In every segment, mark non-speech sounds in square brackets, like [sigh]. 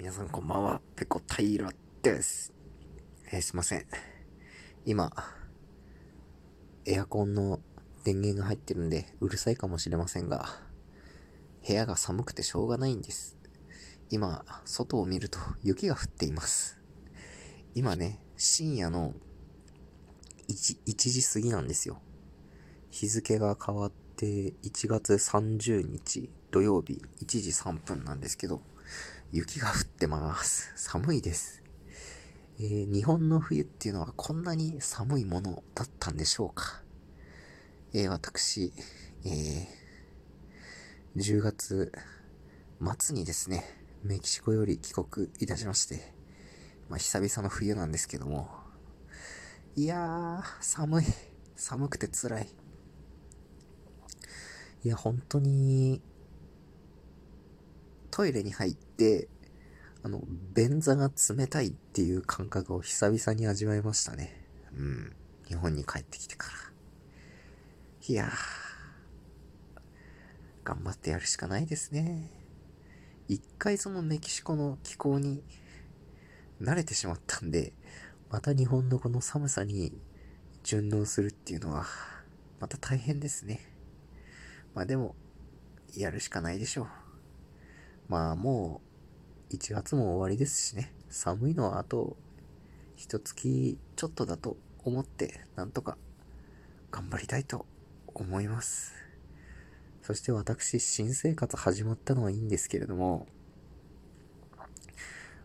皆さんこんばんは、ペコタイラです。えー、すいません。今、エアコンの電源が入ってるんで、うるさいかもしれませんが、部屋が寒くてしょうがないんです。今、外を見ると雪が降っています。今ね、深夜の 1, 1時過ぎなんですよ。日付が変わって1月30日土曜日1時3分なんですけど、雪が降ってます。寒いです。えー、日本の冬っていうのはこんなに寒いものだったんでしょうか？えー、私、えー、10月末にですね、メキシコより帰国いたしまして、まあ、久々の冬なんですけども、いやー、寒い。寒くて辛い。いや、本当に、トイレに入って、あの、便座が冷たいっていう感覚を久々に味わいましたね。うん。日本に帰ってきてから。いやー、頑張ってやるしかないですね。一回そのメキシコの気候に慣れてしまったんで、また日本のこの寒さに順応するっていうのは、また大変ですね。まあでも、やるしかないでしょう。まあもう、1月も終わりですしね。寒いのはあと、一月ちょっとだと思って、なんとか頑張りたいと思います。そして私、新生活始まったのはいいんですけれども、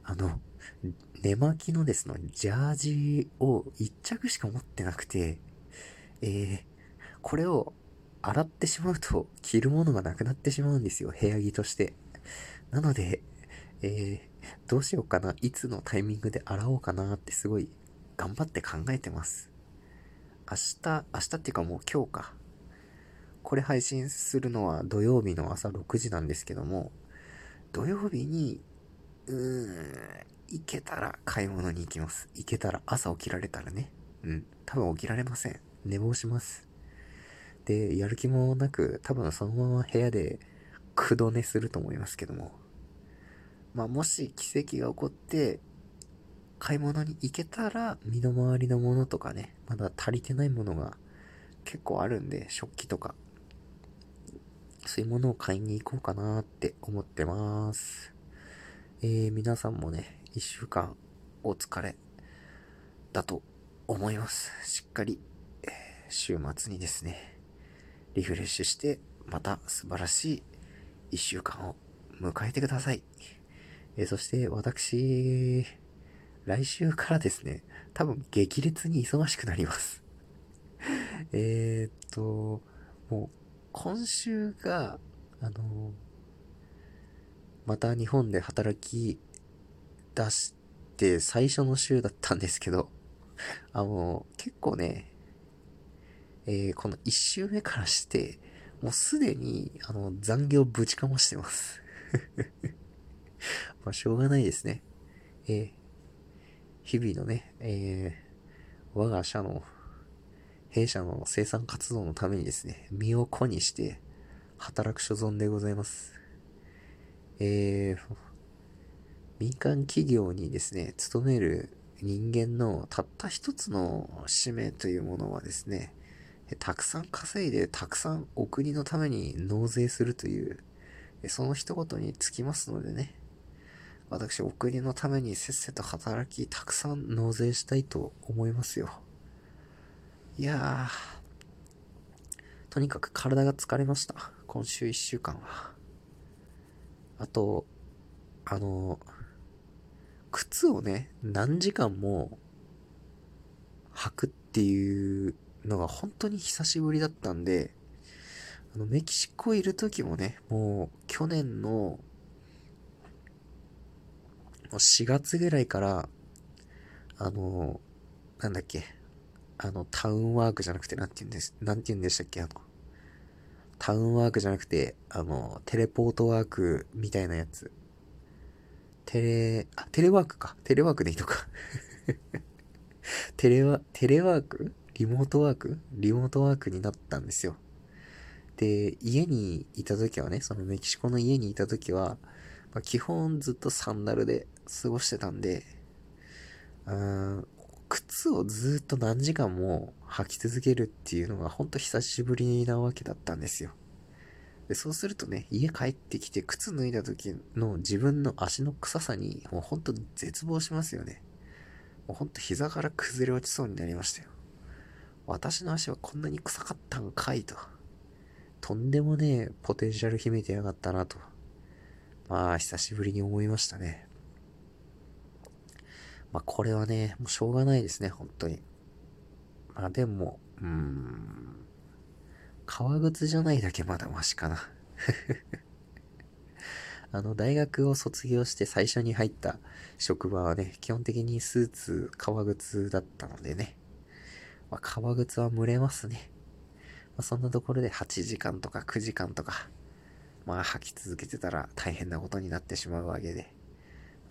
あの、寝巻きのですね、ジャージを1着しか持ってなくて、えー、これを洗ってしまうと着るものがなくなってしまうんですよ、部屋着として。なので、えー、どうしようかな、いつのタイミングで洗おうかなってすごい頑張って考えてます。明日、明日っていうかもう今日か。これ配信するのは土曜日の朝6時なんですけども、土曜日に、うーん、行けたら買い物に行きます。行けたら朝起きられたらね。うん。多分起きられません。寝坊します。で、やる気もなく、多分そのまま部屋で苦度寝すると思いますけども。まあ、もし奇跡が起こって、買い物に行けたら、身の回りのものとかね、まだ足りてないものが結構あるんで、食器とか。そういうものを買いに行こうかなって思ってます。えー、皆さんもね、一週間お疲れだと思います。しっかり、え、週末にですね、リフレッシュして、また素晴らしい一週間を迎えてください。え、そして私、来週からですね、多分激烈に忙しくなります。[laughs] えっと、もう今週が、あのまた日本で働き出して最初の週だったんですけど、あの、結構ね、えー、この1週目からして、もうすでに、あの、残業ぶちかましてます [laughs] まあ、しょうがないですね。えー、日々のね、えー、我が社の、弊社の生産活動のためにですね、身を粉にして働く所存でございます。えー、民間企業にですね、勤める人間のたった一つの使命というものはですね、たくさん稼いでたくさんお国のために納税するという、その一言につきますのでね、私、お国のためにせっせと働き、たくさん納税したいと思いますよ。いやー、とにかく体が疲れました。今週一週間は。あと、あの、靴をね、何時間も履くっていうのが本当に久しぶりだったんで、あの、メキシコいる時もね、もう去年の4月ぐらいから、あの、なんだっけ、あの、タウンワークじゃなくて、なんて言うんです、なんて言うんでしたっけ、あの、タウンワークじゃなくて、あの、テレポートワークみたいなやつ。テレ、あ、テレワークか。テレワークでいいのか [laughs] テレワ、テレワーク？リモートワーク？リモートワークになったんですよ。で、家にいた時はね、そのメキシコの家にいた時は、まあ、基本ずっとサンダルで過ごしてたんで、うーん、靴をずっと何時間も履き続けるっていうのがほんと久しぶりなわけだったんですよ。で、そうするとね、家帰ってきて靴脱いだ時の自分の足の臭さにもうほんと絶望しますよね。もうほんと膝から崩れ落ちそうになりましたよ。私の足はこんなに臭かったんかいと。とんでもねえポテンシャル秘めてやがったなと。まあ、久しぶりに思いましたね。まあ、これはね、もうしょうがないですね、本当に。まあ、でも、うーん。革靴じゃないだけまだマシかな。[laughs] あの、大学を卒業して最初に入った職場はね、基本的にスーツ、革靴だったのでね。まあ、革靴は蒸れますね。まあ、そんなところで8時間とか9時間とか、まあ履き続けてたら大変なことになってしまうわけで。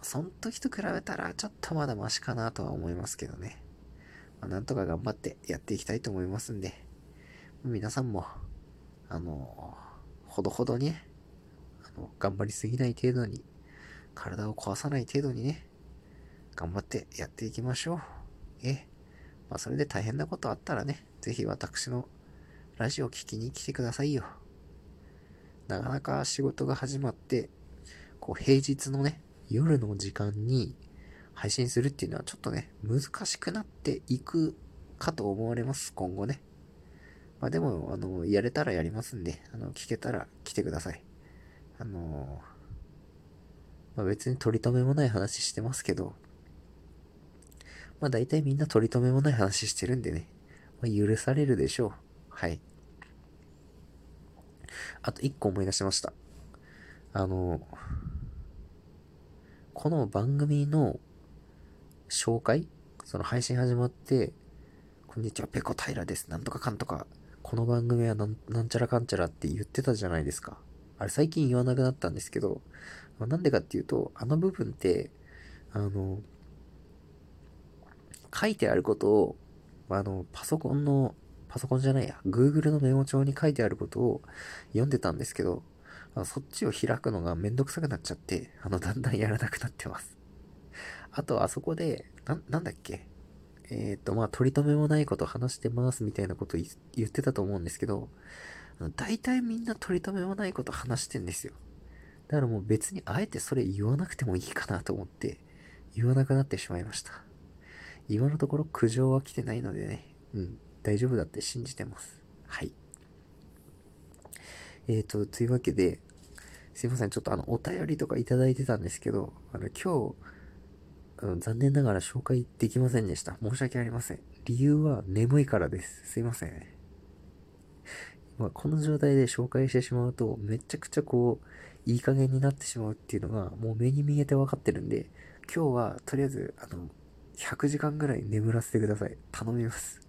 その時と比べたらちょっとまだマシかなとは思いますけどね。まあ、なんとか頑張ってやっていきたいと思いますんで、皆さんも、あの、ほどほどにね、あの、頑張りすぎない程度に、体を壊さない程度にね、頑張ってやっていきましょう。えまあ、それで大変なことあったらね、ぜひ私のラジオ聞きに来てくださいよ。なかなか仕事が始まって、こう平日のね、夜の時間に配信するっていうのはちょっとね、難しくなっていくかと思われます、今後ね。まあでも、あの、やれたらやりますんで、あの、聞けたら来てください。あのまあ別に取り留めもない話してますけど、まあ大体みんな取り留めもない話してるんでね、まあ、許されるでしょう。はい。あと一個思い出しました。あの、この番組の紹介その配信始まって、こんにちは、ペコ平です。なんとかかんとか。この番組はなんなんちゃらかんちゃらって言ってたじゃないですか。あれ最近言わなくなったんですけど、まあ、なんでかっていうと、あの部分って、あの、書いてあることを、あの、パソコンのパソコンじゃないや、Google のメモ帳に書いてあることを読んでたんですけど、あそっちを開くのがめんどくさくなっちゃって、あの、だんだんやらなくなってます。あと、あそこで、な、なんだっけ？えっ、ー、と、まあ、取り留めもないこと話してますみたいなこと言ってたと思うんですけど、大体みんな取り留めもないこと話してんですよ。だからもう別にあえてそれ言わなくてもいいかなと思って、言わなくなってしまいました。今のところ苦情は来てないのでね、うん。大丈夫だって信じてます。はい。えっ、ー、と、というわけで、すいません、ちょっとあの、お便りとかいただいてたんですけど、あの、今日、残念ながら紹介できませんでした。申し訳ありません。理由は眠いからです。すいません。まあ、この状態で紹介してしまうと、めちゃくちゃこう、いい加減になってしまうっていうのが、もう目に見えて分かってるんで、今日はとりあえず、あの、100時間ぐらい眠らせてください。頼みます。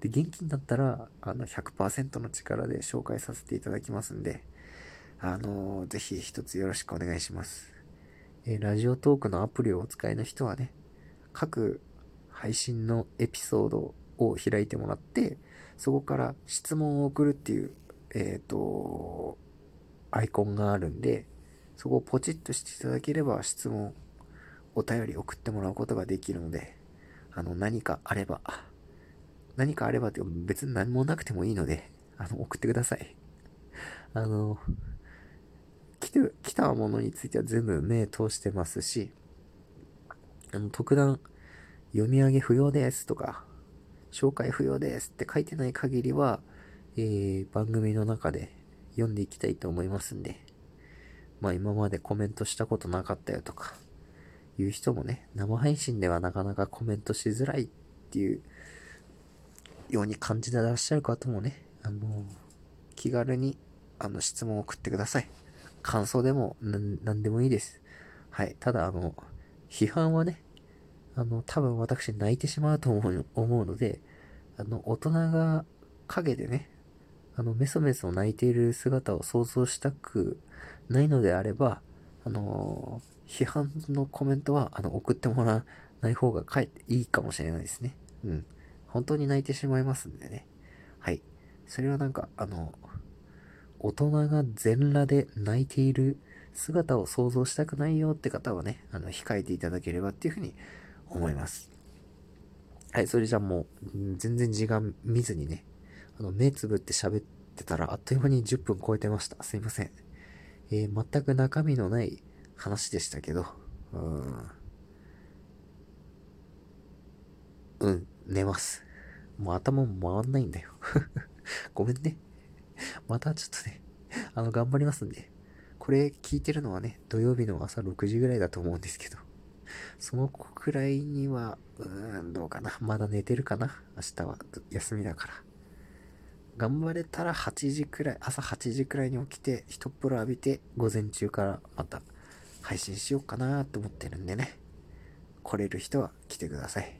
で、元気になったら、あの、100%の力で紹介させていただきますんで、あのー、ぜひ一つよろしくお願いします。えー、ラジオトークのアプリをお使いの人はね、各配信のエピソードを開いてもらって、そこから質問を送るっていう、えっ、ー、と、アイコンがあるんで、そこをポチッとしていただければ質問、お便り送ってもらうことができるので、あの、何かあれば、何かあればって別に何もなくてもいいので、あの、送ってください。あの、来て、来たものについては全部目通してますし、あの、特段、読み上げ不要ですとか、紹介不要ですって書いてない限りは、えー、番組の中で読んでいきたいと思いますんで、まあ今までコメントしたことなかったよとか、いう人もね、生配信ではなかなかコメントしづらいっていうように感じてらっしゃる方もね、あの、気軽に、あの、質問を送ってください。感想でも、なんでもいいです。はい。ただ、あの、批判はね、あの、多分私泣いてしまうと思う思うので、あの、大人が陰でね、あの、メソメソ泣いている姿を想像したくないのであれば、あの、批判のコメントは、あの、送ってもらわない方がかえっていいかもしれないですね。うん。本当に泣いてしまいますんでね。はい。それはなんか、あの、大人が全裸で泣いている姿を想像したくないよって方はね、あの、控えていただければっていうふうに思います。はい、それじゃあもう、全然時間見ずにね、あの、目つぶって喋ってたら、あっという間に10分超えてました。すいません。えー、全く中身のない話でしたけど、うん。うん、寝ます。もう頭も回んないんだよ。[laughs] ごめんね。またちょっとね、あの、頑張りますんで。これ聞いてるのはね、土曜日の朝6時ぐらいだと思うんですけど、その子くらいには、うーん、どうかな。まだ寝てるかな。明日は休みだから。頑張れたら8時くらい、朝8時くらいに起きて、一風呂浴びて、午前中からまた配信しようかなと思ってるんでね。来れる人は来てください。